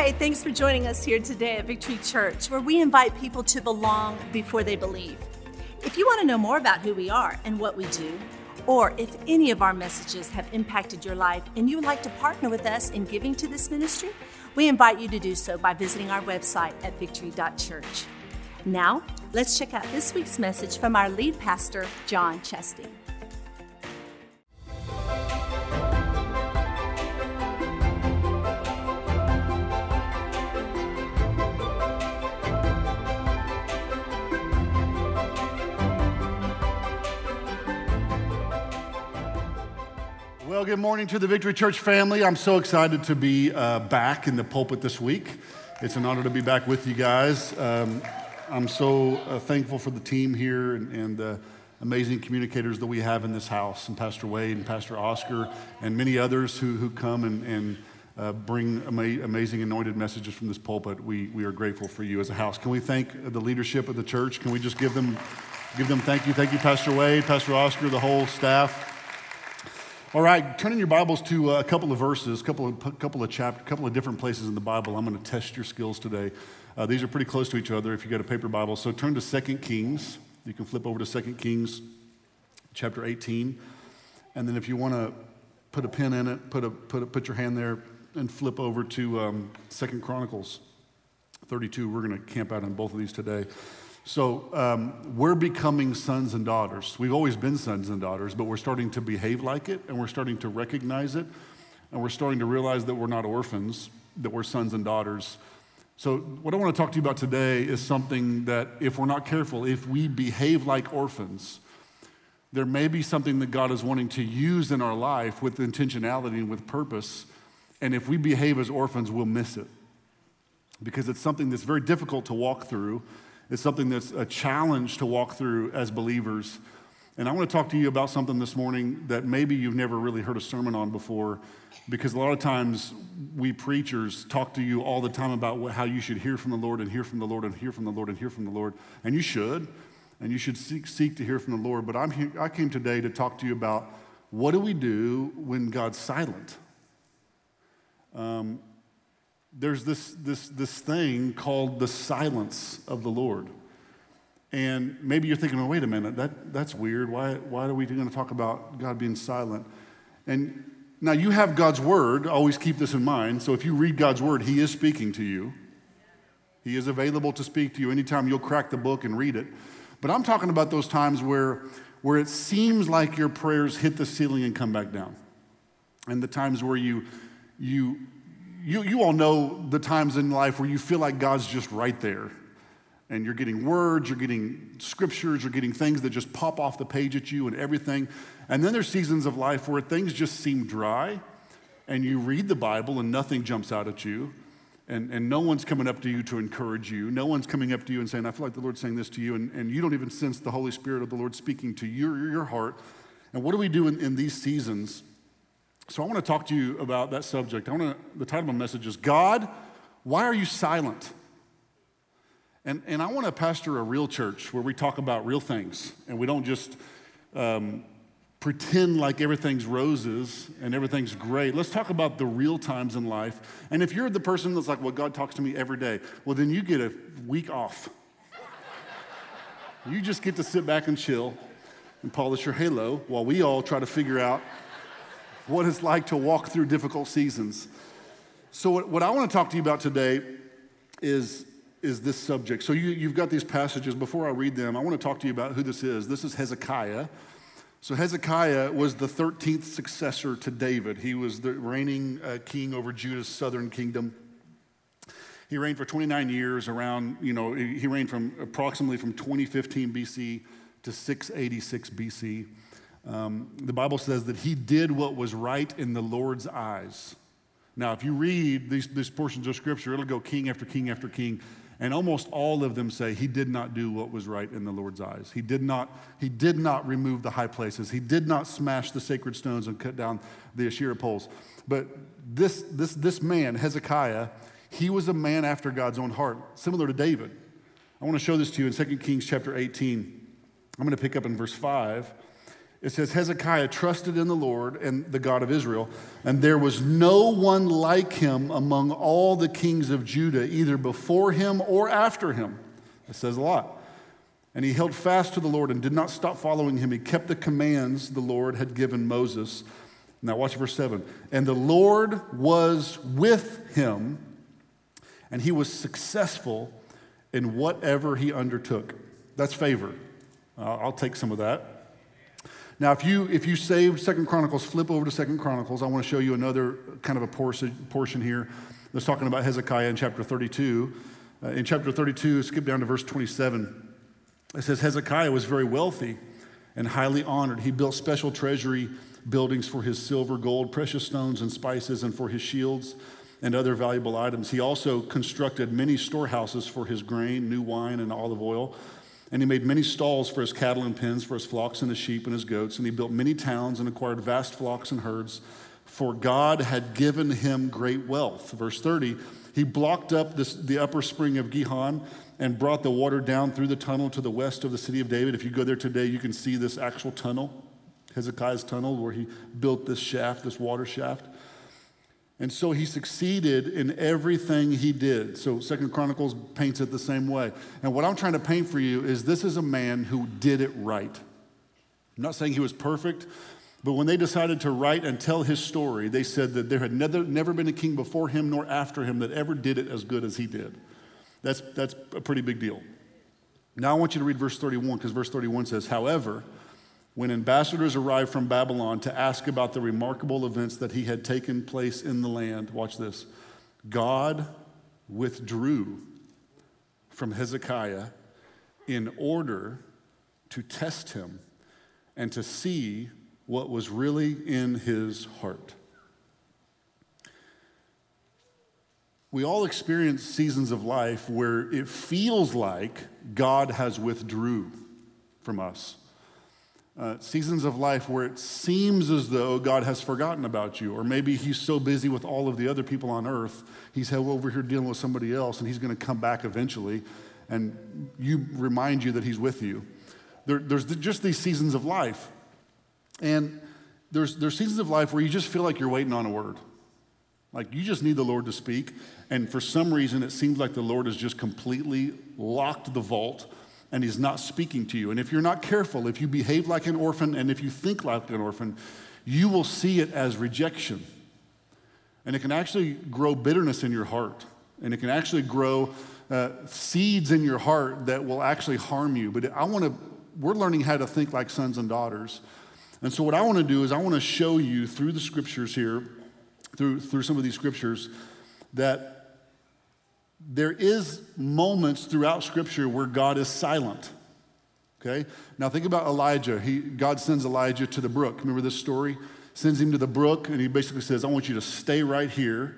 Hey, thanks for joining us here today at Victory Church, where we invite people to belong before they believe. If you want to know more about who we are and what we do, or if any of our messages have impacted your life and you would like to partner with us in giving to this ministry, we invite you to do so by visiting our website at victory.church. Now, let's check out this week's message from our lead pastor, John Chesty. Good morning to the Victory Church family. I'm so excited to be uh, back in the pulpit this week. It's an honor to be back with you guys. Um, I'm so uh, thankful for the team here and, and the amazing communicators that we have in this house, and Pastor Wade and Pastor Oscar, and many others who, who come and, and uh, bring ama- amazing anointed messages from this pulpit. We, we are grateful for you as a house. Can we thank the leadership of the church? Can we just give them, give them thank you? Thank you, Pastor Wade, Pastor Oscar, the whole staff. All right, turn in your Bibles to uh, a couple of verses, a couple of, couple of chapters, a couple of different places in the Bible. I'm going to test your skills today. Uh, these are pretty close to each other if you got a paper Bible. So turn to 2 Kings. You can flip over to 2 Kings chapter 18. And then if you want to put a pin in it, put, a, put, a, put your hand there and flip over to um, 2 Chronicles 32. We're going to camp out on both of these today. So um, we're becoming sons and daughters. We've always been sons and daughters, but we're starting to behave like it, and we're starting to recognize it, and we're starting to realize that we're not orphans, that we're sons and daughters. So, what I want to talk to you about today is something that, if we're not careful, if we behave like orphans, there may be something that God is wanting to use in our life with intentionality and with purpose. And if we behave as orphans, we'll miss it because it's something that's very difficult to walk through. It's something that's a challenge to walk through as believers. And I want to talk to you about something this morning that maybe you've never really heard a sermon on before, because a lot of times we preachers talk to you all the time about how you should hear from the Lord and hear from the Lord and hear from the Lord and hear from the Lord. And you should, and you should seek, seek to hear from the Lord. But I'm here, I came today to talk to you about what do we do when God's silent? Um, there's this, this, this thing called the silence of the Lord. And maybe you're thinking, well, wait a minute, that, that's weird. Why, why are we going to talk about God being silent? And now you have God's word. Always keep this in mind. So if you read God's word, He is speaking to you. He is available to speak to you anytime you'll crack the book and read it. But I'm talking about those times where, where it seems like your prayers hit the ceiling and come back down. And the times where you, you you, you all know the times in life where you feel like God's just right there. And you're getting words, you're getting scriptures, you're getting things that just pop off the page at you and everything. And then there's seasons of life where things just seem dry, and you read the Bible and nothing jumps out at you. And, and no one's coming up to you to encourage you. No one's coming up to you and saying, I feel like the Lord's saying this to you. And, and you don't even sense the Holy Spirit of the Lord speaking to your, your heart. And what do we do in, in these seasons? So I want to talk to you about that subject. I want to, the title of my message is God, why are you silent? And, and I want to pastor a real church where we talk about real things and we don't just um, pretend like everything's roses and everything's great. Let's talk about the real times in life. And if you're the person that's like, well, God talks to me every day, well, then you get a week off. you just get to sit back and chill and polish your halo while we all try to figure out what it's like to walk through difficult seasons. So, what I want to talk to you about today is, is this subject. So, you, you've got these passages. Before I read them, I want to talk to you about who this is. This is Hezekiah. So, Hezekiah was the 13th successor to David. He was the reigning uh, king over Judah's southern kingdom. He reigned for 29 years around, you know, he reigned from approximately from 2015 BC to 686 BC. Um, the Bible says that he did what was right in the Lord's eyes. Now, if you read these, these portions of scripture, it'll go king after king after king, and almost all of them say he did not do what was right in the Lord's eyes. He did not, he did not remove the high places. He did not smash the sacred stones and cut down the Asherah poles. But this, this, this man, Hezekiah, he was a man after God's own heart, similar to David. I want to show this to you in 2 Kings chapter 18. I'm going to pick up in verse 5. It says Hezekiah trusted in the Lord and the God of Israel, and there was no one like him among all the kings of Judah, either before him or after him. It says a lot. And he held fast to the Lord and did not stop following him. He kept the commands the Lord had given Moses. Now, watch verse 7. And the Lord was with him, and he was successful in whatever he undertook. That's favor. Uh, I'll take some of that. Now, if you if you saved Second Chronicles, flip over to Second Chronicles. I want to show you another kind of a portion, here that's talking about Hezekiah in chapter 32. Uh, in chapter 32, skip down to verse 27. It says Hezekiah was very wealthy and highly honored. He built special treasury buildings for his silver, gold, precious stones, and spices, and for his shields and other valuable items. He also constructed many storehouses for his grain, new wine, and olive oil. And he made many stalls for his cattle and pens, for his flocks and his sheep and his goats. And he built many towns and acquired vast flocks and herds, for God had given him great wealth. Verse 30 He blocked up this, the upper spring of Gihon and brought the water down through the tunnel to the west of the city of David. If you go there today, you can see this actual tunnel, Hezekiah's tunnel, where he built this shaft, this water shaft. And so he succeeded in everything he did. So Second Chronicles paints it the same way. And what I'm trying to paint for you is this is a man who did it right. I'm not saying he was perfect, but when they decided to write and tell his story, they said that there had never, never been a king before him nor after him that ever did it as good as he did. That's, that's a pretty big deal. Now I want you to read verse 31 because verse 31 says, However, when ambassadors arrived from Babylon to ask about the remarkable events that he had taken place in the land, watch this, God withdrew from Hezekiah in order to test him and to see what was really in his heart. We all experience seasons of life where it feels like God has withdrew from us. Uh, seasons of life where it seems as though God has forgotten about you, or maybe He's so busy with all of the other people on earth, He's over here dealing with somebody else, and He's going to come back eventually, and you remind you that He's with you. There, there's just these seasons of life, and there's, there's seasons of life where you just feel like you're waiting on a word. Like you just need the Lord to speak. And for some reason, it seems like the Lord has just completely locked the vault and He's not speaking to you. And if you're not careful, if you behave like an orphan and if you think like an orphan, you will see it as rejection. And it can actually grow bitterness in your heart. And it can actually grow uh, seeds in your heart that will actually harm you. But I want to, we're learning how to think like sons and daughters. And so, what I want to do is, I want to show you through the scriptures here through, through some of these scriptures that there is moments throughout scripture where God is silent. Okay? Now think about Elijah. He, God sends Elijah to the brook. Remember this story? Sends him to the brook, and he basically says, I want you to stay right here,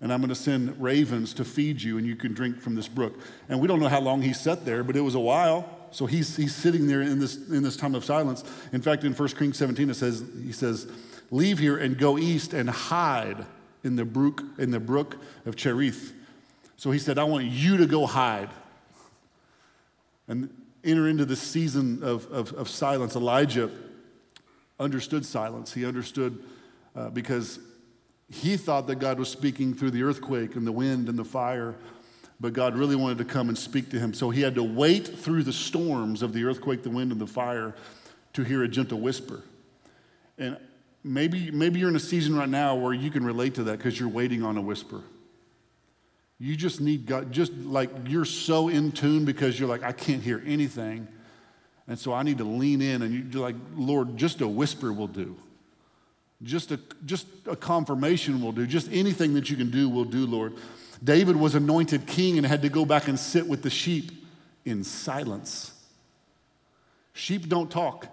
and I'm going to send ravens to feed you, and you can drink from this brook. And we don't know how long he sat there, but it was a while. So he's, he's sitting there in this, in this time of silence. In fact, in 1 Kings 17, it says, he says, Leave here and go east and hide in the brook, in the brook of Cherith. So he said, I want you to go hide. And enter into this season of, of, of silence. Elijah understood silence. He understood uh, because he thought that God was speaking through the earthquake and the wind and the fire, but God really wanted to come and speak to him. So he had to wait through the storms of the earthquake, the wind, and the fire to hear a gentle whisper. And Maybe, maybe you're in a season right now where you can relate to that because you're waiting on a whisper. You just need God, just like you're so in tune because you're like, I can't hear anything. And so I need to lean in and you're like, Lord, just a whisper will do. Just a, just a confirmation will do. Just anything that you can do will do, Lord. David was anointed king and had to go back and sit with the sheep in silence. Sheep don't talk.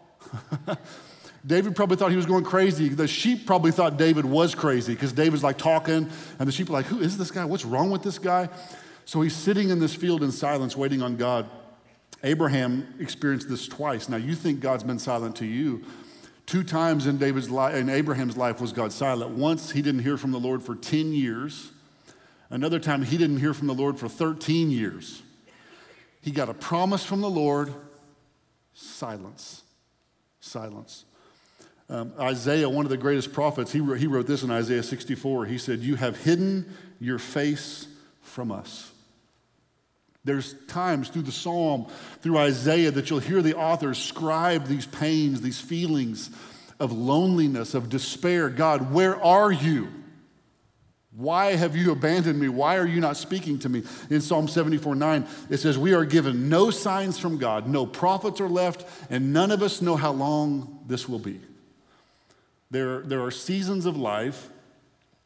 David probably thought he was going crazy. The sheep probably thought David was crazy because David's like talking, and the sheep are like, Who is this guy? What's wrong with this guy? So he's sitting in this field in silence, waiting on God. Abraham experienced this twice. Now, you think God's been silent to you. Two times in, David's life, in Abraham's life was God silent. Once he didn't hear from the Lord for 10 years. Another time he didn't hear from the Lord for 13 years. He got a promise from the Lord, silence. Silence. Um, Isaiah, one of the greatest prophets, he wrote, he wrote this in Isaiah 64. He said, You have hidden your face from us. There's times through the psalm, through Isaiah, that you'll hear the author scribe these pains, these feelings of loneliness, of despair. God, where are you? Why have you abandoned me? Why are you not speaking to me? In Psalm 74 9, it says, We are given no signs from God, no prophets are left, and none of us know how long this will be. There, there are seasons of life,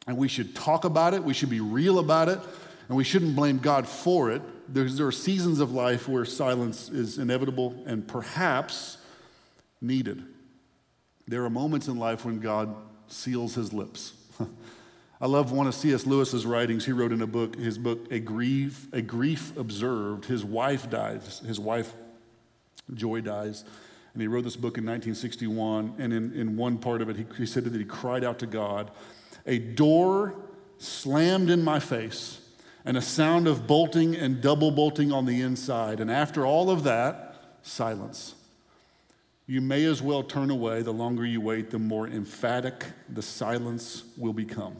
and we should talk about it, we should be real about it, and we shouldn't blame God for it. There's, there are seasons of life where silence is inevitable and perhaps needed. There are moments in life when God seals his lips. I love one of C.S. Lewis's writings. He wrote in a book, his book, A Grief, A Grief Observed. His wife dies. His wife, Joy, dies. And he wrote this book in 1961. And in, in one part of it, he, he said that he cried out to God, A door slammed in my face and a sound of bolting and double bolting on the inside. And after all of that, silence. You may as well turn away. The longer you wait, the more emphatic the silence will become.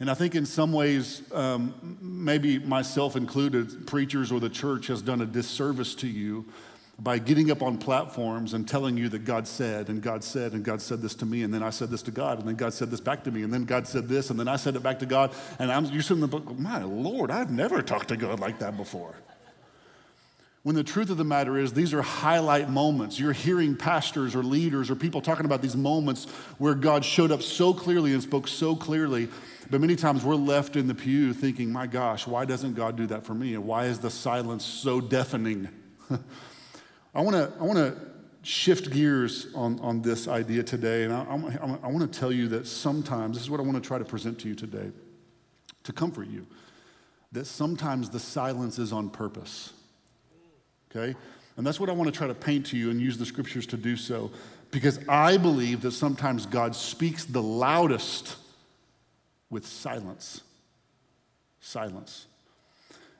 And I think in some ways, um, maybe myself included, preachers or the church has done a disservice to you by getting up on platforms and telling you that God said, and God said, and God said this to me, and then I said this to God, and then God said this back to me, and then God said this, and then I said it back to God, and I'm you're sitting in the book, my Lord, I've never talked to God like that before. When the truth of the matter is, these are highlight moments. You're hearing pastors or leaders or people talking about these moments where God showed up so clearly and spoke so clearly. But many times we're left in the pew thinking, my gosh, why doesn't God do that for me? And why is the silence so deafening? I want to I want to shift gears on, on this idea today, and I, I, I want to tell you that sometimes this is what I want to try to present to you today, to comfort you, that sometimes the silence is on purpose. Okay, and that's what I want to try to paint to you and use the scriptures to do so, because I believe that sometimes God speaks the loudest with silence. Silence.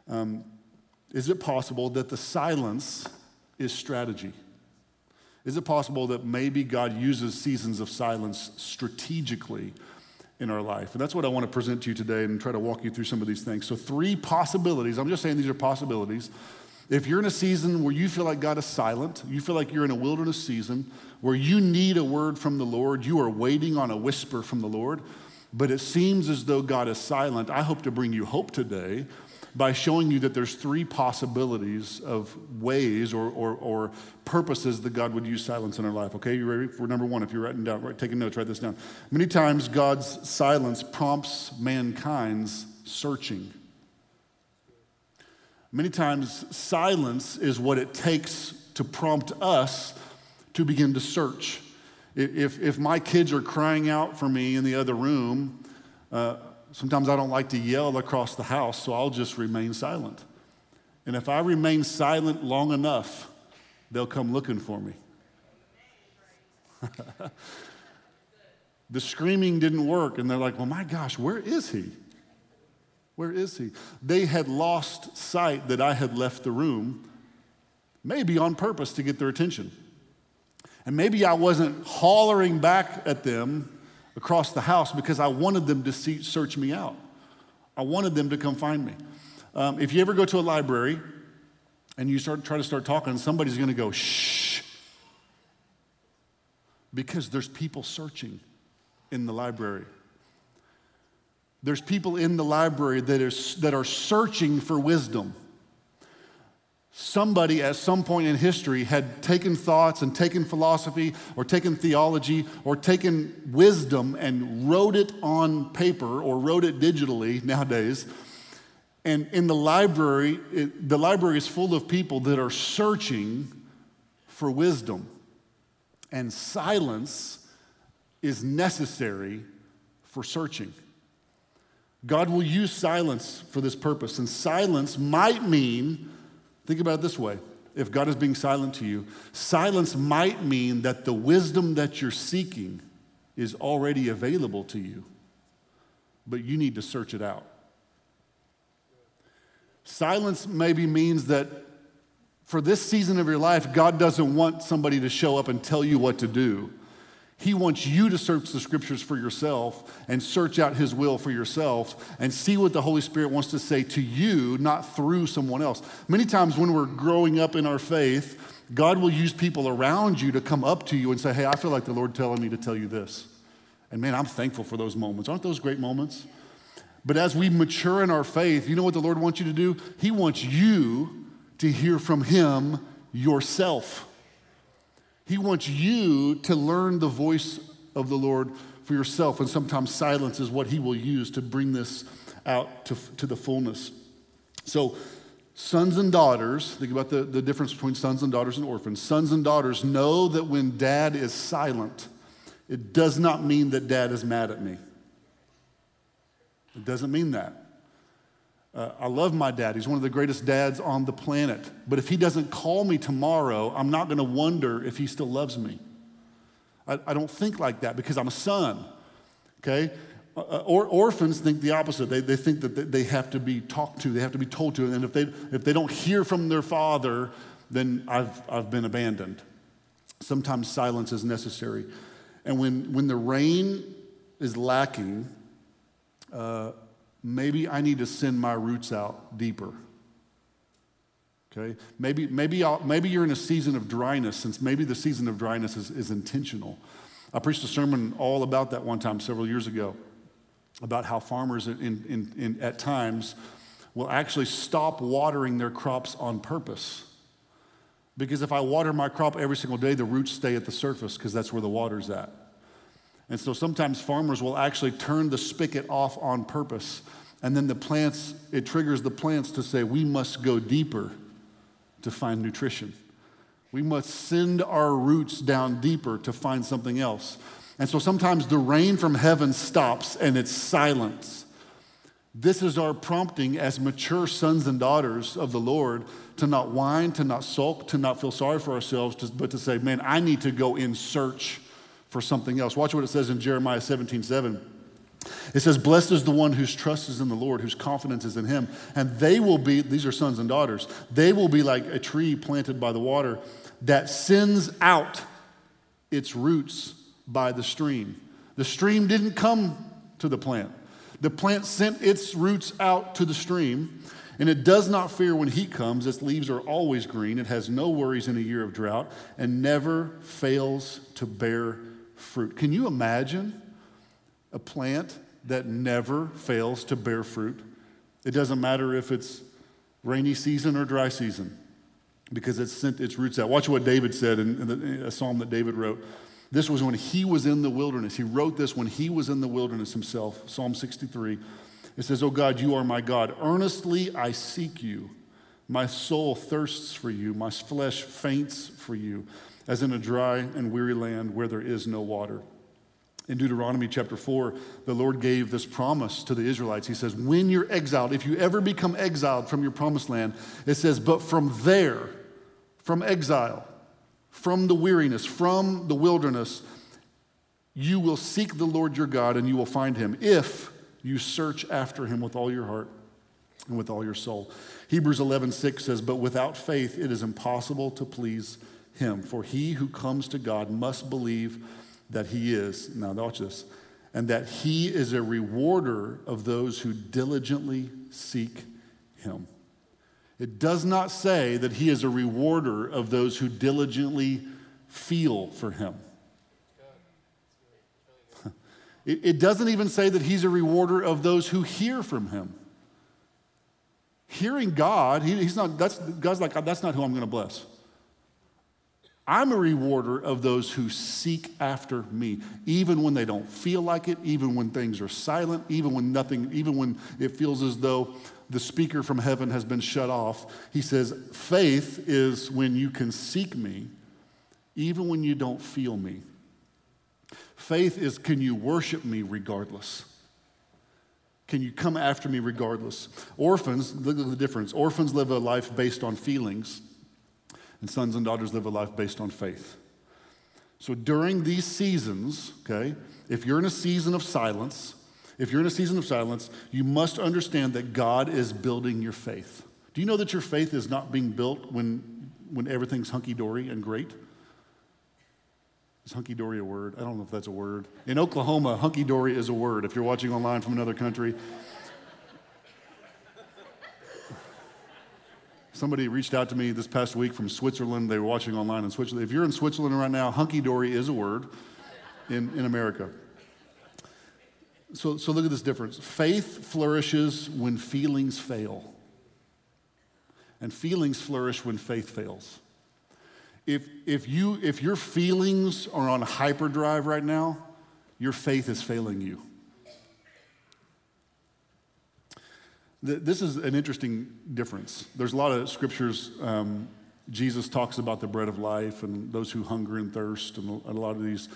Um, is it possible that the silence is strategy. Is it possible that maybe God uses seasons of silence strategically in our life? And that's what I want to present to you today and try to walk you through some of these things. So, three possibilities. I'm just saying these are possibilities. If you're in a season where you feel like God is silent, you feel like you're in a wilderness season where you need a word from the Lord, you are waiting on a whisper from the Lord, but it seems as though God is silent, I hope to bring you hope today by showing you that there's three possibilities of ways or, or, or, purposes that God would use silence in our life. Okay, you ready for number one? If you're writing down, taking notes, write this down. Many times God's silence prompts mankind's searching. Many times silence is what it takes to prompt us to begin to search. If, if my kids are crying out for me in the other room, uh, Sometimes I don't like to yell across the house, so I'll just remain silent. And if I remain silent long enough, they'll come looking for me. the screaming didn't work, and they're like, well, my gosh, where is he? Where is he? They had lost sight that I had left the room, maybe on purpose to get their attention. And maybe I wasn't hollering back at them across the house because I wanted them to see, search me out. I wanted them to come find me. Um, if you ever go to a library and you start try to start talking, somebody's going to go shh because there's people searching in the library. There's people in the library that, is, that are searching for wisdom somebody at some point in history had taken thoughts and taken philosophy or taken theology or taken wisdom and wrote it on paper or wrote it digitally nowadays. And in the library, it, the library is full of people that are searching for wisdom. And silence is necessary for searching. God will use silence for this purpose. And silence might mean Think about it this way if God is being silent to you, silence might mean that the wisdom that you're seeking is already available to you, but you need to search it out. Silence maybe means that for this season of your life, God doesn't want somebody to show up and tell you what to do. He wants you to search the scriptures for yourself and search out His will for yourself and see what the Holy Spirit wants to say to you, not through someone else. Many times when we're growing up in our faith, God will use people around you to come up to you and say, Hey, I feel like the Lord telling me to tell you this. And man, I'm thankful for those moments. Aren't those great moments? But as we mature in our faith, you know what the Lord wants you to do? He wants you to hear from Him yourself. He wants you to learn the voice of the Lord for yourself. And sometimes silence is what He will use to bring this out to, to the fullness. So, sons and daughters, think about the, the difference between sons and daughters and orphans. Sons and daughters know that when dad is silent, it does not mean that dad is mad at me. It doesn't mean that. Uh, I love my dad. He's one of the greatest dads on the planet. But if he doesn't call me tomorrow, I'm not going to wonder if he still loves me. I, I, don't think like that because I'm a son. Okay? Uh, uh or, orphans think the opposite. They, they think that they have to be talked to, they have to be told to. And if they, if they don't hear from their father, then I've, I've been abandoned. Sometimes silence is necessary. And when, when the rain is lacking, uh, maybe I need to send my roots out deeper. Okay? Maybe, maybe, I'll, maybe you're in a season of dryness, since maybe the season of dryness is, is intentional. I preached a sermon all about that one time several years ago, about how farmers in, in, in, at times will actually stop watering their crops on purpose. Because if I water my crop every single day, the roots stay at the surface because that's where the water's at. And so sometimes farmers will actually turn the spigot off on purpose. And then the plants, it triggers the plants to say, we must go deeper to find nutrition. We must send our roots down deeper to find something else. And so sometimes the rain from heaven stops and it's silence. This is our prompting as mature sons and daughters of the Lord to not whine, to not sulk, to not feel sorry for ourselves, but to say, man, I need to go in search for something else. Watch what it says in Jeremiah 17 7. It says, Blessed is the one whose trust is in the Lord, whose confidence is in him. And they will be, these are sons and daughters, they will be like a tree planted by the water that sends out its roots by the stream. The stream didn't come to the plant, the plant sent its roots out to the stream. And it does not fear when heat comes. Its leaves are always green. It has no worries in a year of drought and never fails to bear fruit. Can you imagine a plant that never fails to bear fruit? It doesn't matter if it's rainy season or dry season because it's sent its roots out. Watch what David said in, in a psalm that David wrote. This was when he was in the wilderness. He wrote this when he was in the wilderness himself, Psalm 63. It says, Oh God, you are my God. Earnestly I seek you. My soul thirsts for you. My flesh faints for you as in a dry and weary land where there is no water. In Deuteronomy chapter 4, the Lord gave this promise to the Israelites. He says, When you're exiled, if you ever become exiled from your promised land, it says, But from there, from exile, from the weariness, from the wilderness, you will seek the Lord your God and you will find him if you search after him with all your heart and with all your soul. Hebrews 11:6 says, "But without faith it is impossible to please him. For he who comes to God must believe that he is, now watch this, and that he is a rewarder of those who diligently seek him. It does not say that he is a rewarder of those who diligently feel for him. It, doesn't even say that he's a rewarder of those who hear from him. Hearing God, he, he's not, that's, God's like, that's not who I'm going to bless. I'm a rewarder of those who seek after me, even when they don't feel like it, even when things are silent, even when nothing, even when it feels as though the speaker from heaven has been shut off. He says, faith is when you can seek me, even when you don't feel me. Faith is can you worship me regardless? Can you come after me regardless? Orphans, look at the difference. Orphans live a life based on feelings and sons and daughters live a life based on faith. So during these seasons, okay, if you're in a season of silence, if you're in a season of silence, you must understand that God is building your faith. Do you know that your faith is not being built when, when everything's hunky dory and great? Is hunky dory a word? I don't know if that's a word. In Oklahoma, hunky dory is a word if you're watching online from another country. Somebody reached out to me this past week from Switzerland. They were watching online in Switzerland. If you're in Switzerland right now, hunky dory is a word in, in America. So, so look at this difference. Faith flourishes when feelings fail, and feelings flourish when faith fails. If, if, you, if your feelings are on hyperdrive right now, your faith is failing you. This is an interesting difference. There's a lot of scriptures. Um, Jesus talks about the bread of life and those who hunger and thirst, and a lot of these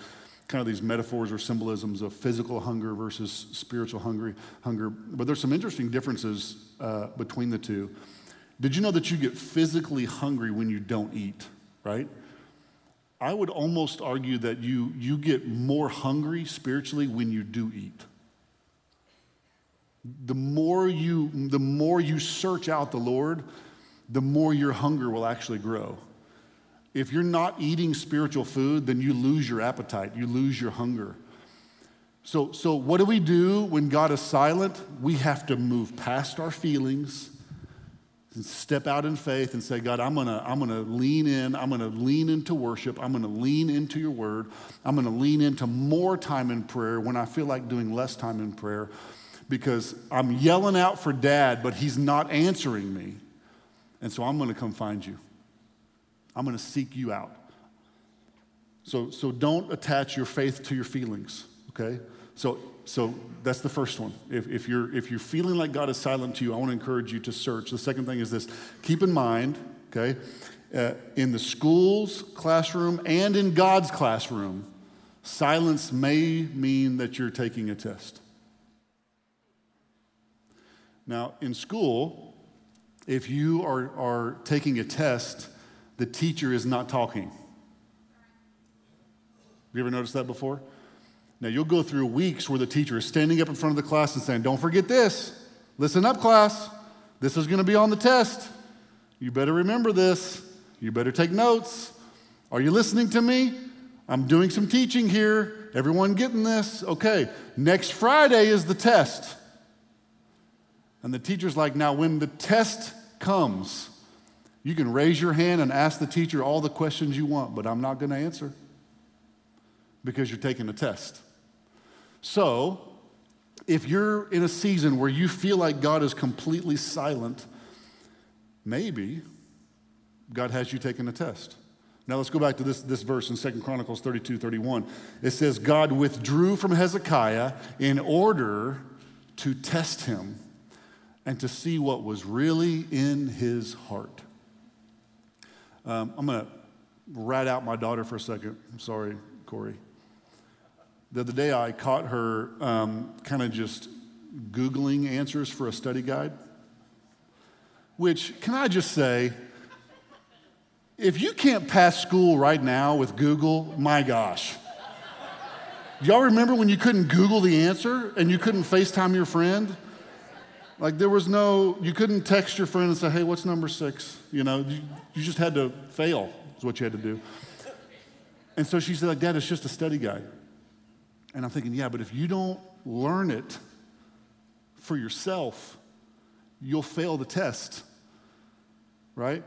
kind of these metaphors or symbolisms of physical hunger versus spiritual hungry, hunger. But there's some interesting differences uh, between the two. Did you know that you get physically hungry when you don't eat, right? I would almost argue that you, you get more hungry spiritually when you do eat the more you the more you search out the lord the more your hunger will actually grow. If you're not eating spiritual food then you lose your appetite you lose your hunger. So so what do we do when god is silent? We have to move past our feelings and step out in faith and say god i'm gonna i'm gonna lean in i'm gonna lean into worship i'm gonna lean into your word i'm gonna lean into more time in prayer when i feel like doing less time in prayer because I'm yelling out for dad, but he's not answering me. And so I'm going to come find you. I'm going to seek you out. So, so don't attach your faith to your feelings, okay? So, so that's the first one. If, if, you're, if you're feeling like God is silent to you, I want to encourage you to search. The second thing is this keep in mind, okay, uh, in the school's classroom and in God's classroom, silence may mean that you're taking a test. Now, in school, if you are, are taking a test, the teacher is not talking. Have you ever noticed that before? Now, you'll go through weeks where the teacher is standing up in front of the class and saying, Don't forget this. Listen up, class. This is going to be on the test. You better remember this. You better take notes. Are you listening to me? I'm doing some teaching here. Everyone getting this? Okay. Next Friday is the test. And the teacher's like, now when the test comes, you can raise your hand and ask the teacher all the questions you want, but I'm not going to answer because you're taking a test. So, if you're in a season where you feel like God is completely silent, maybe God has you taking a test. Now let's go back to this, this verse in Second Chronicles 32 31. It says, God withdrew from Hezekiah in order to test him and to see what was really in his heart. Um, I'm going to rat out my daughter for a second. I'm sorry, Corey. The other day I caught her um, kind of just Googling answers for a study guide, which, can I just say, if you can't pass school right now with Google, my gosh. Y'all remember when you couldn't Google the answer and you couldn't FaceTime your friend? Like there was no, you couldn't text your friend and say, hey, what's number six? You know, you, you just had to fail, is what you had to do. And so she said, like, Dad, it's just a study guide. And I'm thinking, yeah, but if you don't learn it for yourself, you'll fail the test, right?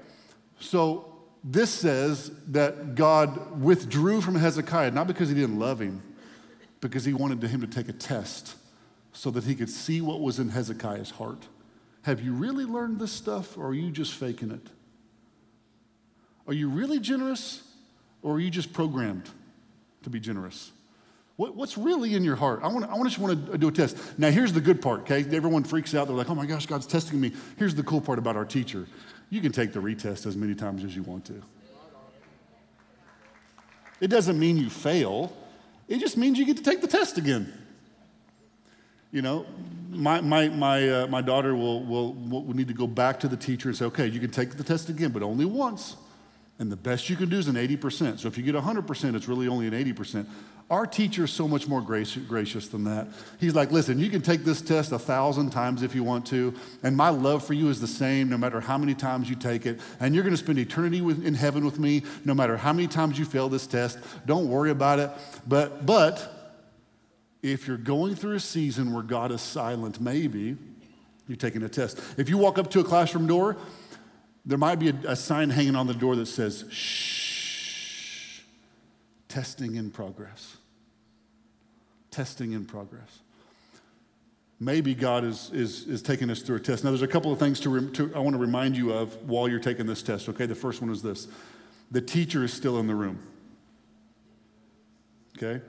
So this says that God withdrew from Hezekiah, not because he didn't love him, because he wanted him to take a test so that he could see what was in Hezekiah's heart. Have you really learned this stuff or are you just faking it? Are you really generous or are you just programmed to be generous? What, what's really in your heart? I want, I just want to do a test. Now, here's the good part, okay? Everyone freaks out. They're like, oh my gosh, God's testing me. Here's the cool part about our teacher you can take the retest as many times as you want to. It doesn't mean you fail, it just means you get to take the test again. You know, my, my, my, uh, my daughter will, will, will need to go back to the teacher and say, okay, you can take the test again, but only once. And the best you can do is an 80%. So if you get 100%, it's really only an 80%. Our teacher is so much more gracious than that. He's like, listen, you can take this test a thousand times if you want to, and my love for you is the same no matter how many times you take it. And you're going to spend eternity with, in heaven with me no matter how many times you fail this test. Don't worry about it. But, but if you're going through a season where God is silent, maybe you're taking a test. If you walk up to a classroom door, there might be a, a sign hanging on the door that says, shh, testing in progress testing in progress. Maybe God is, is, is taking us through a test. Now, there's a couple of things to, re- to I want to remind you of while you're taking this test, okay? The first one is this the teacher is still in the room. Okay?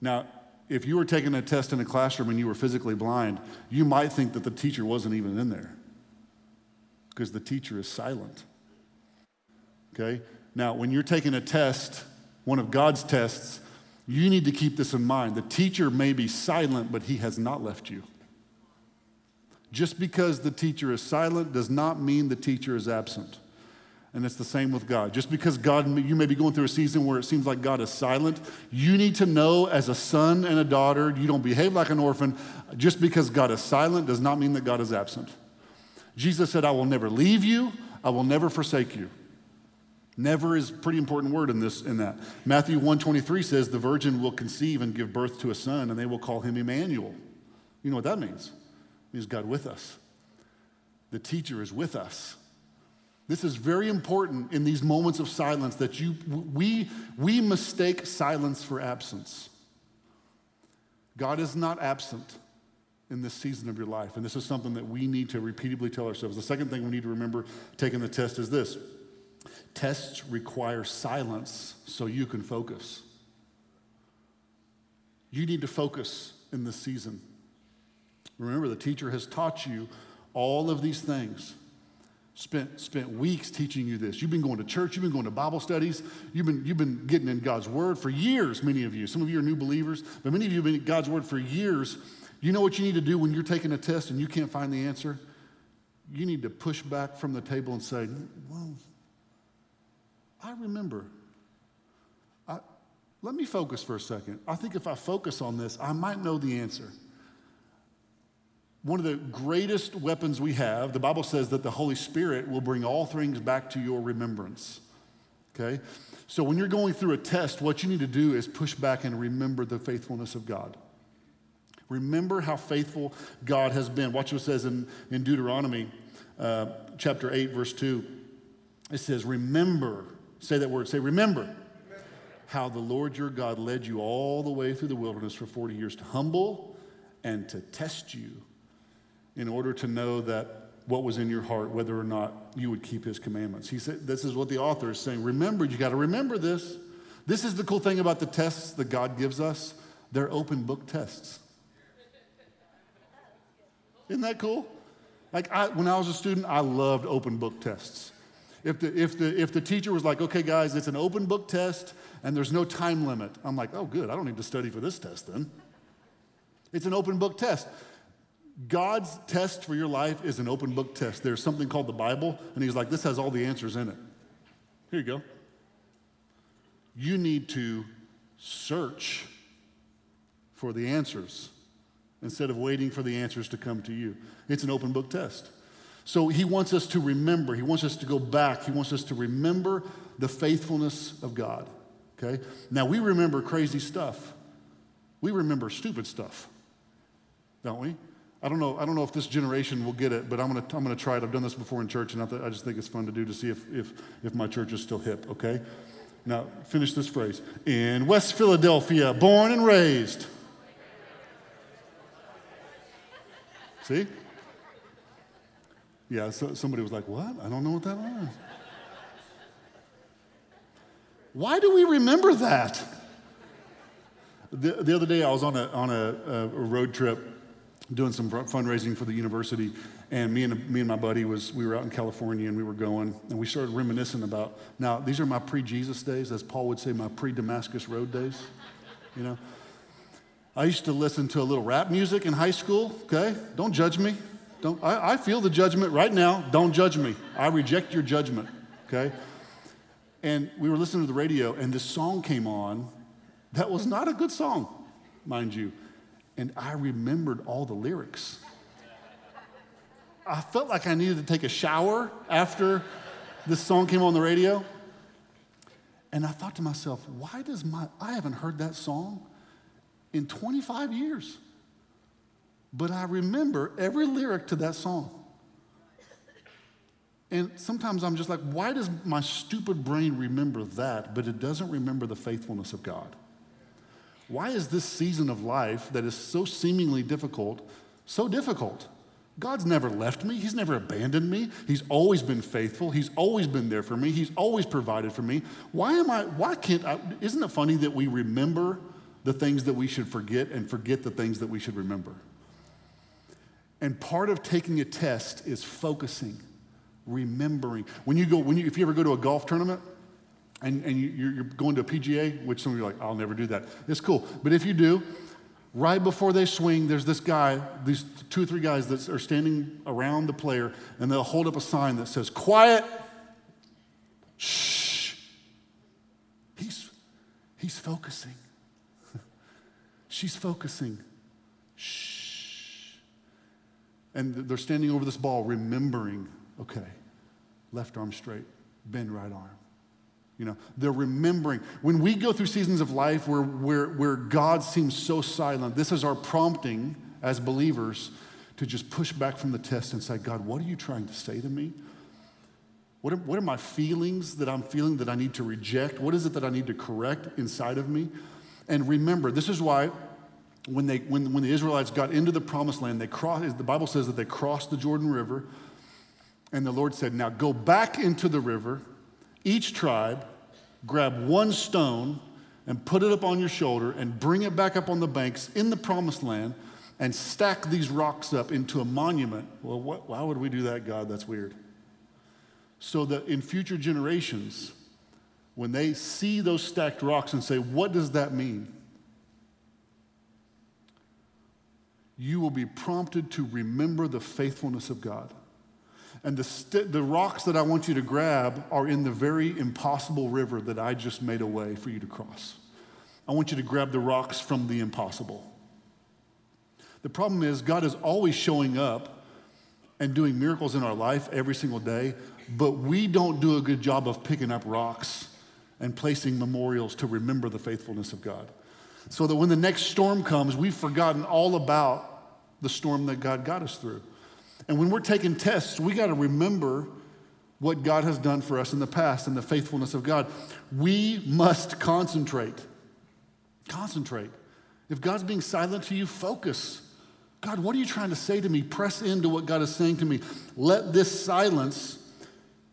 Now, if you were taking a test in a classroom and you were physically blind, you might think that the teacher wasn't even in there because the teacher is silent. Okay? Now, when you're taking a test, one of God's tests, you need to keep this in mind. The teacher may be silent, but he has not left you. Just because the teacher is silent does not mean the teacher is absent. And it's the same with God. Just because God, you may be going through a season where it seems like God is silent, you need to know as a son and a daughter, you don't behave like an orphan. Just because God is silent does not mean that God is absent. Jesus said, I will never leave you, I will never forsake you. Never is a pretty important word in this in that. Matthew 123 says the virgin will conceive and give birth to a son and they will call him Emmanuel. You know what that means? It means God with us. The teacher is with us. This is very important in these moments of silence that you we we mistake silence for absence. God is not absent in this season of your life and this is something that we need to repeatedly tell ourselves. The second thing we need to remember taking the test is this. Tests require silence so you can focus. You need to focus in this season. Remember, the teacher has taught you all of these things. Spent, spent weeks teaching you this. You've been going to church, you've been going to Bible studies, you've been, you've been getting in God's Word for years, many of you. Some of you are new believers, but many of you have been in God's Word for years. You know what you need to do when you're taking a test and you can't find the answer? You need to push back from the table and say, Well, I remember. I, let me focus for a second. I think if I focus on this, I might know the answer. One of the greatest weapons we have, the Bible says that the Holy Spirit will bring all things back to your remembrance. Okay? So when you're going through a test, what you need to do is push back and remember the faithfulness of God. Remember how faithful God has been. Watch what it says in, in Deuteronomy uh, chapter 8, verse 2. It says, Remember Say that word. Say, remember how the Lord your God led you all the way through the wilderness for 40 years to humble and to test you in order to know that what was in your heart, whether or not you would keep his commandments. He said, This is what the author is saying. Remember, you got to remember this. This is the cool thing about the tests that God gives us. They're open book tests. Isn't that cool? Like I, when I was a student, I loved open book tests. If the, if, the, if the teacher was like, okay, guys, it's an open book test and there's no time limit, I'm like, oh, good, I don't need to study for this test then. It's an open book test. God's test for your life is an open book test. There's something called the Bible, and He's like, this has all the answers in it. Here you go. You need to search for the answers instead of waiting for the answers to come to you. It's an open book test. So he wants us to remember. He wants us to go back. He wants us to remember the faithfulness of God. Okay? Now, we remember crazy stuff. We remember stupid stuff, don't we? I don't know. I don't know if this generation will get it, but I'm gonna I'm gonna try it. I've done this before in church, and I, just think it's fun to do to see if if if my church is still hip. Okay. Now finish this phrase. In West Philadelphia, born and raised. See? Yeah, so somebody was like, What? I don't know what that was. Why do we remember that? The, the other day, I was on, a, on a, a road trip doing some fundraising for the university, and me and, me and my buddy was, we were out in California and we were going, and we started reminiscing about, now, these are my pre-Jesus days, as Paul would say, my pre-Damascus Road days, you know? I used to listen to a little rap music in high school, okay? Don't judge me. Don't, I, I feel the judgment right now. Don't judge me. I reject your judgment, okay? And we were listening to the radio, and this song came on that was not a good song, mind you. And I remembered all the lyrics. I felt like I needed to take a shower after this song came on the radio. And I thought to myself, why does my, I haven't heard that song in 25 years. But I remember every lyric to that song. And sometimes I'm just like, why does my stupid brain remember that, but it doesn't remember the faithfulness of God? Why is this season of life that is so seemingly difficult so difficult? God's never left me. He's never abandoned me. He's always been faithful. He's always been there for me. He's always provided for me. Why am I, why can't I, isn't it funny that we remember the things that we should forget and forget the things that we should remember? And part of taking a test is focusing, remembering. When you go, when you, if you ever go to a golf tournament, and, and you, are going to a PGA, which some of you are like, I'll never do that. It's cool. But if you do, right before they swing, there's this guy, these two or three guys that are standing around the player, and they'll hold up a sign that says, Quiet, shh. He's, he's focusing. She's focusing. Shh. And they're standing over this ball, remembering, okay, left arm straight, bend right arm. You know, they're remembering. When we go through seasons of life where, where, where God seems so silent, this is our prompting as believers to just push back from the test and say, God, what are you trying to say to me? What are, what are my feelings that I'm feeling that I need to reject? What is it that I need to correct inside of me? And remember, this is why when, they, when, when the Israelites got into the promised land, they crossed, the Bible says that they crossed the Jordan River, and the Lord said, Now go back into the river each tribe grab one stone and put it up on your shoulder and bring it back up on the banks in the promised land and stack these rocks up into a monument. Well, what, why would we do that, God? That's weird. So that in future generations, when they see those stacked rocks and say, What does that mean? You will be prompted to remember the faithfulness of God. And the, st- the rocks that I want you to grab are in the very impossible river that I just made a way for you to cross. I want you to grab the rocks from the impossible. The problem is, God is always showing up and doing miracles in our life every single day, but we don't do a good job of picking up rocks and placing memorials to remember the faithfulness of God. So that when the next storm comes, we've forgotten all about the storm that God got us through. And when we're taking tests, we got to remember what God has done for us in the past and the faithfulness of God. We must concentrate. Concentrate. If God's being silent to you, focus. God, what are you trying to say to me? Press into what God is saying to me. Let this silence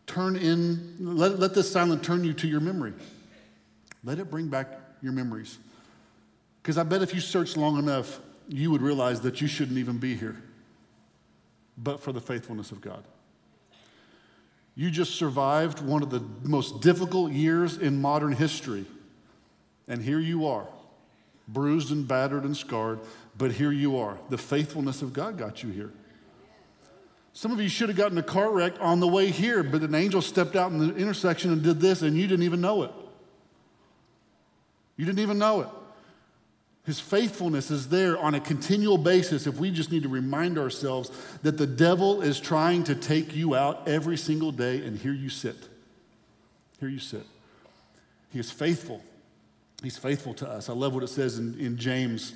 turn in, let, let this silence turn you to your memory. Let it bring back your memories. Because I bet if you search long enough, you would realize that you shouldn't even be here but for the faithfulness of God. You just survived one of the most difficult years in modern history. And here you are, bruised and battered and scarred, but here you are. The faithfulness of God got you here. Some of you should have gotten a car wreck on the way here, but an angel stepped out in the intersection and did this, and you didn't even know it. You didn't even know it. His faithfulness is there on a continual basis if we just need to remind ourselves that the devil is trying to take you out every single day, and here you sit. Here you sit. He is faithful. He's faithful to us. I love what it says in, in James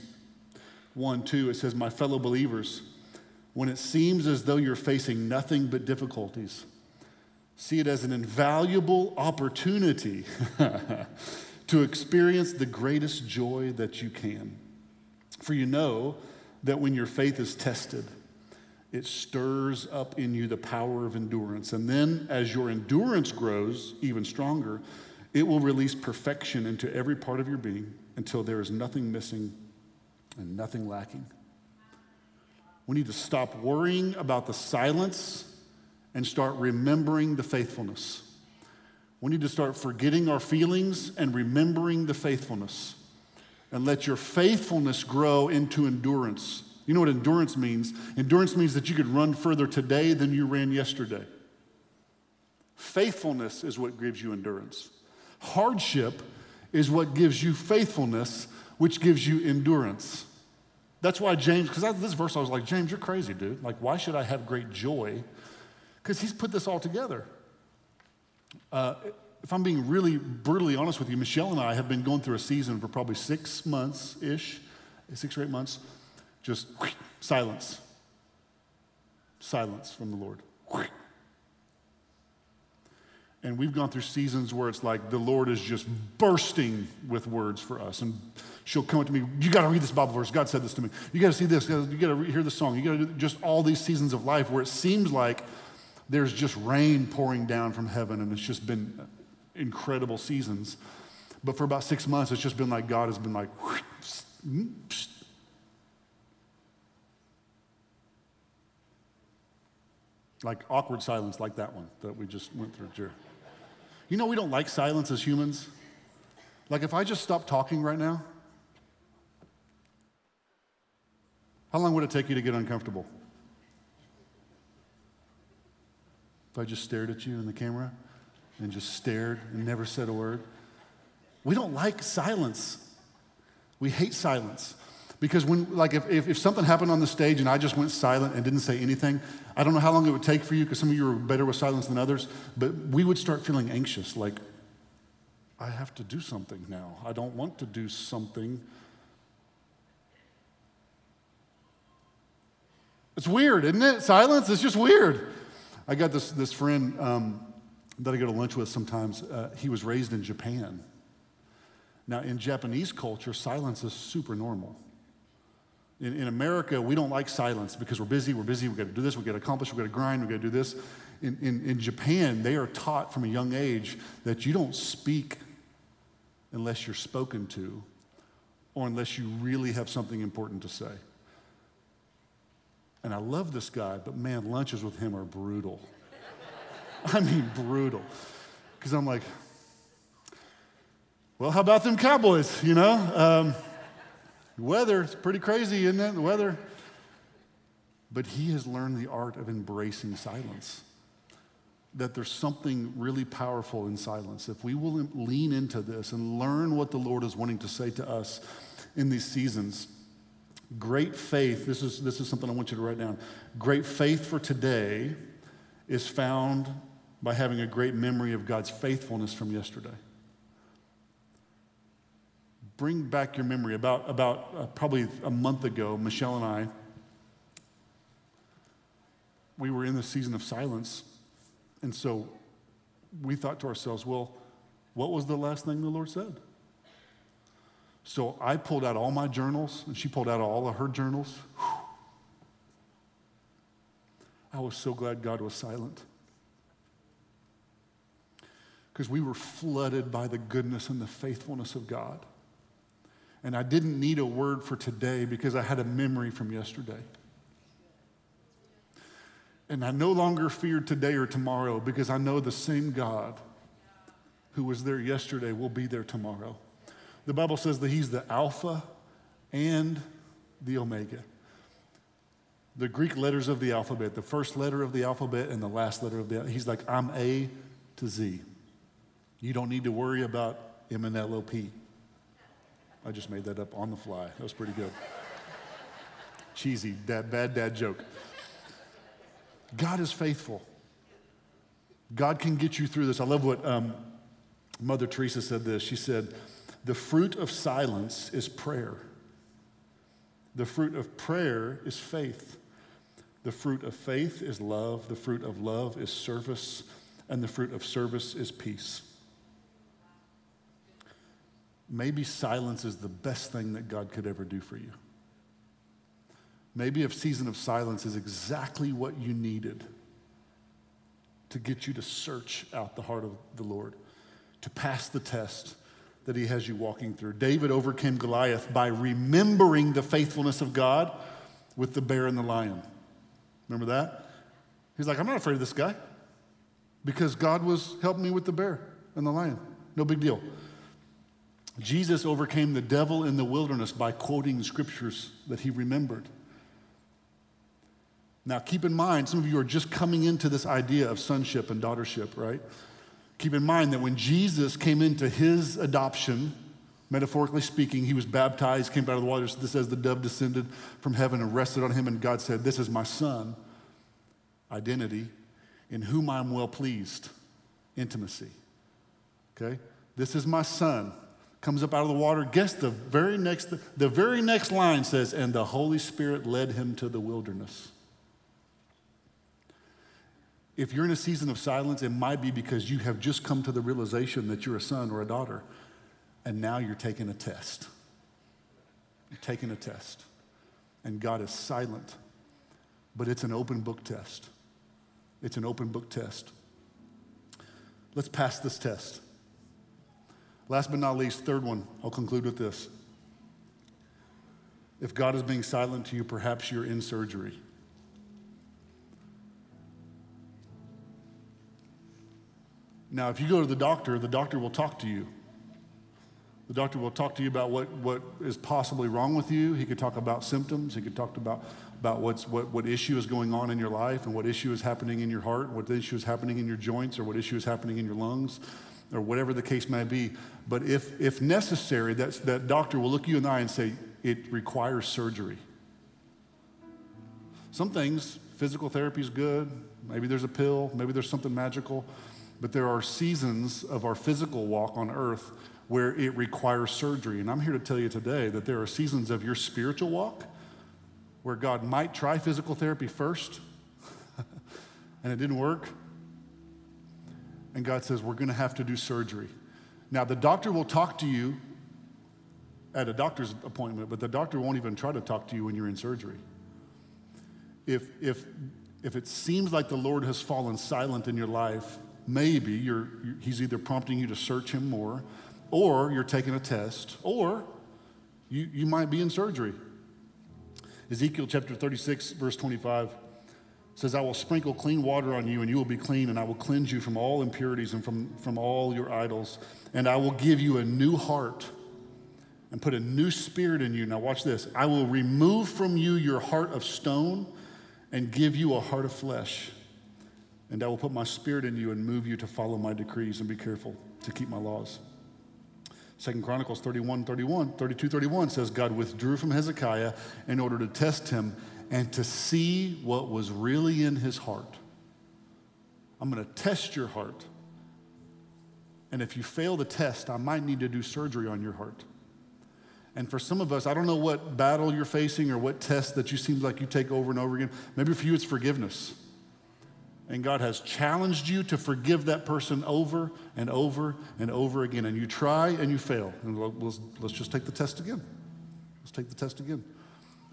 1 2. It says, My fellow believers, when it seems as though you're facing nothing but difficulties, see it as an invaluable opportunity to experience the greatest joy that you can. For you know that when your faith is tested, it stirs up in you the power of endurance. And then, as your endurance grows even stronger, it will release perfection into every part of your being until there is nothing missing and nothing lacking. We need to stop worrying about the silence and start remembering the faithfulness. We need to start forgetting our feelings and remembering the faithfulness. And let your faithfulness grow into endurance. You know what endurance means? Endurance means that you could run further today than you ran yesterday. Faithfulness is what gives you endurance. Hardship is what gives you faithfulness, which gives you endurance. That's why James, because this verse I was like, James, you're crazy, dude. Like, why should I have great joy? Because he's put this all together. Uh, if I'm being really brutally honest with you, Michelle and I have been going through a season for probably six months ish, six or eight months, just silence. Silence from the Lord. And we've gone through seasons where it's like the Lord is just bursting with words for us. And she'll come up to me, You got to read this Bible verse. God said this to me. You got to see this. You got to hear the song. You got to just all these seasons of life where it seems like there's just rain pouring down from heaven and it's just been incredible seasons. But for about six months, it's just been like God has been like, like awkward silence, like that one that we just went through. You know, we don't like silence as humans. Like, if I just stop talking right now, how long would it take you to get uncomfortable? If I just stared at you in the camera and just stared and never said a word? We don't like silence. We hate silence. Because when, like, if, if, if, something happened on the stage and I just went silent and didn't say anything, I don't know how long it would take for you, because some of you are better with silence than others, but we would start feeling anxious, like, I have to do something now. I don't want to do something. It's weird, isn't it? Silence is just weird. I got this, this friend um, that I go to lunch with sometimes. Uh, he was raised in Japan. Now, in Japanese culture, silence is super normal. In, in America, we don't like silence because we're busy, we're busy, we've got to do this, we've got to accomplish, we've got to grind, we've got to do this. In, in, in Japan, they are taught from a young age that you don't speak unless you're spoken to or unless you really have something important to say. And I love this guy, but man, lunches with him are brutal. I mean, brutal. Because I'm like, well, how about them Cowboys, you know? Um, weather, it's pretty crazy, isn't it? The weather. But he has learned the art of embracing silence. That there's something really powerful in silence. If we will lean into this and learn what the Lord is wanting to say to us in these seasons, great faith, this is, this is something I want you to write down. Great faith for today is found by having a great memory of God's faithfulness from yesterday bring back your memory. About, about uh, probably a month ago, Michelle and I, we were in the season of silence. And so we thought to ourselves, well, what was the last thing the Lord said? So I pulled out all my journals, and she pulled out all of her journals. I was so glad God was silent. Because we were flooded by the goodness and the faithfulness of God. And I didn't need a word for today because I had a memory from yesterday. And I no longer fear today or tomorrow because I know the same God who was there yesterday will be there tomorrow. The Bible says that He's the Alpha and the Omega. The Greek letters of the alphabet, the first letter of the alphabet and the last letter of the He's like, I'm A to Z. You don't need to worry about M and L O P. I just made that up on the fly. That was pretty good. Cheesy, dad, bad dad joke. God is faithful. God can get you through this. I love what um, Mother Teresa said this. She said, The fruit of silence is prayer. The fruit of prayer is faith. The fruit of faith is love. The fruit of love is service. And the fruit of service is peace maybe silence is the best thing that God could ever do for you. Maybe a season of silence is exactly what you needed to get you to search out the heart of the Lord, to pass the test that He has you walking through. David overcame Goliath by remembering the faithfulness of God with the bear and the lion. Remember that? He's like, I'm not afraid of this guy because God was helping me with the bear and the lion. No big deal. Jesus overcame the devil in the wilderness by quoting scriptures that he remembered. Now, keep in mind, some of you are just coming into this idea of sonship and daughtership, right? Keep in mind that when Jesus came into his adoption, metaphorically speaking, he was baptized, came out of the water. This says the dove descended from heaven and rested on him, and God said, This is my son. Identity, in whom I'm well pleased. Intimacy. Okay? This is my son. Comes up out of the water. Guess the very next the very next line says, and the Holy Spirit led him to the wilderness. If you're in a season of silence, it might be because you have just come to the realization that you're a son or a daughter, and now you're taking a test. You're taking a test, and God is silent, but it's an open book test. It's an open book test. Let's pass this test. Last but not least, third one, I'll conclude with this. If God is being silent to you, perhaps you're in surgery. Now, if you go to the doctor, the doctor will talk to you. The doctor will talk to you about what, what is possibly wrong with you. He could talk about symptoms. He could talk about, about what's, what, what issue is going on in your life and what issue is happening in your heart, what issue is happening in your joints, or what issue is happening in your lungs, or whatever the case may be. But if, if necessary, that's, that doctor will look you in the eye and say, it requires surgery. Some things, physical therapy is good. Maybe there's a pill, maybe there's something magical. But there are seasons of our physical walk on earth where it requires surgery. And I'm here to tell you today that there are seasons of your spiritual walk where God might try physical therapy first and it didn't work. And God says, We're going to have to do surgery. Now, the doctor will talk to you at a doctor's appointment, but the doctor won't even try to talk to you when you're in surgery. If, if, if it seems like the Lord has fallen silent in your life, maybe you're, he's either prompting you to search him more, or you're taking a test, or you, you might be in surgery. Ezekiel chapter 36, verse 25 says, I will sprinkle clean water on you, and you will be clean, and I will cleanse you from all impurities and from, from all your idols, and I will give you a new heart and put a new spirit in you. Now, watch this. I will remove from you your heart of stone and give you a heart of flesh. And I will put my spirit in you and move you to follow my decrees and be careful to keep my laws. Second Chronicles 31, 31, 32, 31 says, God withdrew from Hezekiah in order to test him and to see what was really in his heart. I'm going to test your heart. And if you fail the test, I might need to do surgery on your heart. And for some of us, I don't know what battle you're facing or what test that you seem like you take over and over again. Maybe for you, it's forgiveness and God has challenged you to forgive that person over and over and over again, and you try and you fail. And let's, let's just take the test again. Let's take the test again.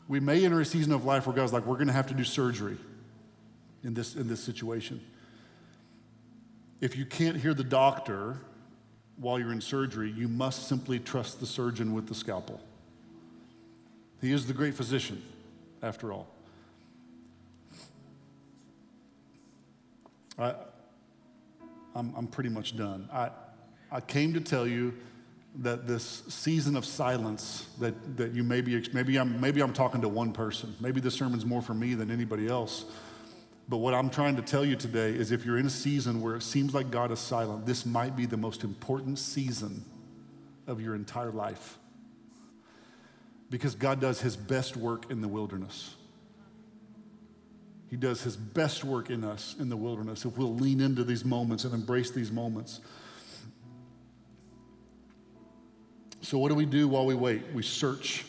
We may enter a season of life where God's like, we're going to have to do surgery in this, in this situation. If you can't hear the doctor while you're in surgery, you must simply trust the surgeon with the scalpel. He is the great physician, after all. I, I'm, I'm pretty much done. I, I came to tell you that this season of silence that, that you may be, maybe I'm, maybe I'm talking to one person. Maybe this sermon's more for me than anybody else. But what I'm trying to tell you today is if you're in a season where it seems like God is silent, this might be the most important season of your entire life. Because God does his best work in the wilderness. He does his best work in us in the wilderness if we'll lean into these moments and embrace these moments. So, what do we do while we wait? We search.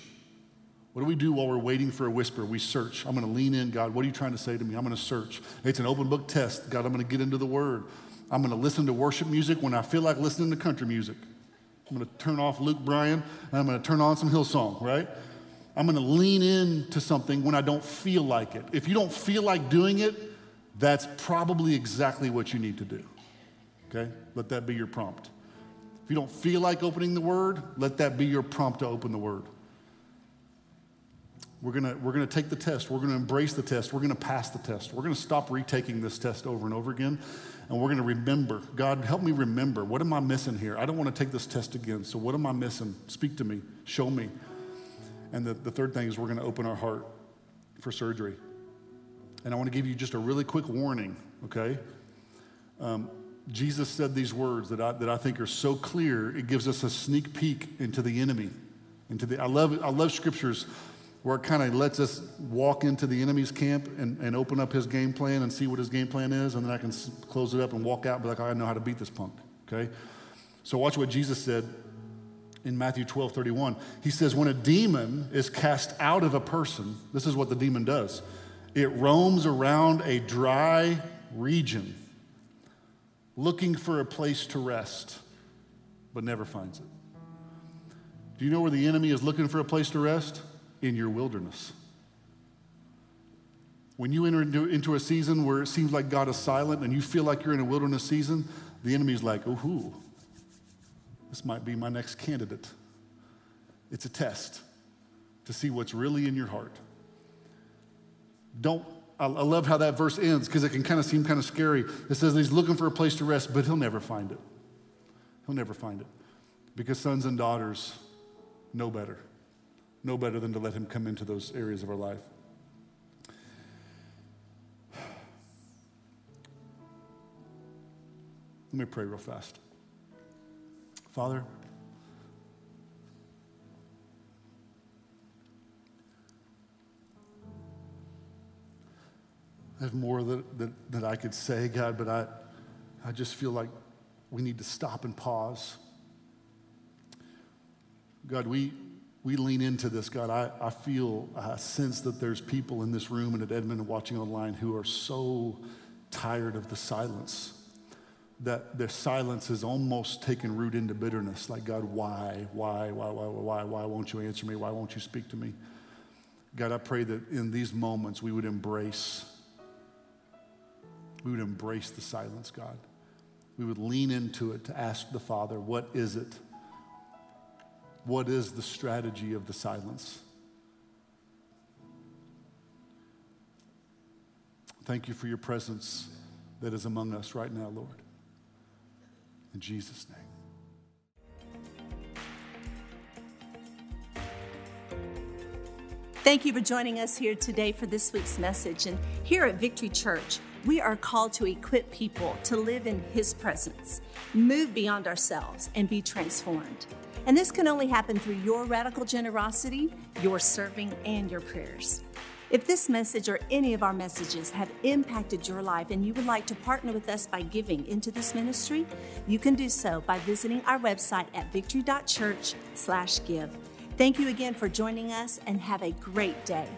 What do we do while we're waiting for a whisper? We search. I'm going to lean in, God. What are you trying to say to me? I'm going to search. It's an open book test. God, I'm going to get into the word. I'm going to listen to worship music when I feel like listening to country music. I'm going to turn off Luke Bryan and I'm going to turn on some Hillsong, right? I'm to lean into something when I don't feel like it. If you don't feel like doing it, that's probably exactly what you need to do. Okay? Let that be your prompt. If you don't feel like opening the word, let that be your prompt to open the word. We're to we're to take the test. We're to embrace the test. We're to pass the test. We're to stop retaking this test over and over again. And we're to remember God, help me remember. What am I missing here? I don't want to take this test again. So, what am I missing? Speak to me. Show me. And the, the third thing is we're going to open our heart for surgery. And I want to give you just a really quick warning, okay? Um, Jesus said these words that I, that I think are so clear, it gives us a sneak peek into the enemy. Into the, I, love, I love scriptures where it kind of lets us walk into the enemy's camp and, and open up his game plan and see what his game plan is, and then I can close it up and walk out and be like, I know how to beat this punk, okay? So watch what Jesus said in Matthew 12 31. He says, When a demon is cast out of a person, this is what the demon does it roams around a dry region looking for a place to rest, but never finds it. Do you know where the enemy is looking for a place to rest? In your wilderness. When you enter into, into a season where it seems like God is silent and you feel like you're in a wilderness season, the enemy's like, ooh, this might be my next candidate. It's a test to see what's really in your heart. Don't, I love how that verse ends because it can kind of seem kind of scary. It says he's looking for a place to rest, but he'll never find it. He'll never find it because sons and daughters know better, know better than to let him come into those areas of our life. Let me pray real fast. Father, I have more that, that, that I could say, God, but I, I just feel like we need to stop and pause. God, we, we lean into this. God, I, I feel, I sense that there's people in this room and at Edmond and watching online who are so tired of the silence. That their silence has almost taken root into bitterness. Like, God, why, why, why, why, why, why won't you answer me? Why won't you speak to me? God, I pray that in these moments we would embrace we would embrace the silence, God. We would lean into it to ask the Father, what is it? What is the strategy of the silence? Thank you for your presence that is among us right now, Lord. In Jesus' name. Thank you for joining us here today for this week's message. And here at Victory Church, we are called to equip people to live in His presence, move beyond ourselves, and be transformed. And this can only happen through your radical generosity, your serving, and your prayers. If this message or any of our messages have impacted your life and you would like to partner with us by giving into this ministry, you can do so by visiting our website at victory.church/give. Thank you again for joining us and have a great day.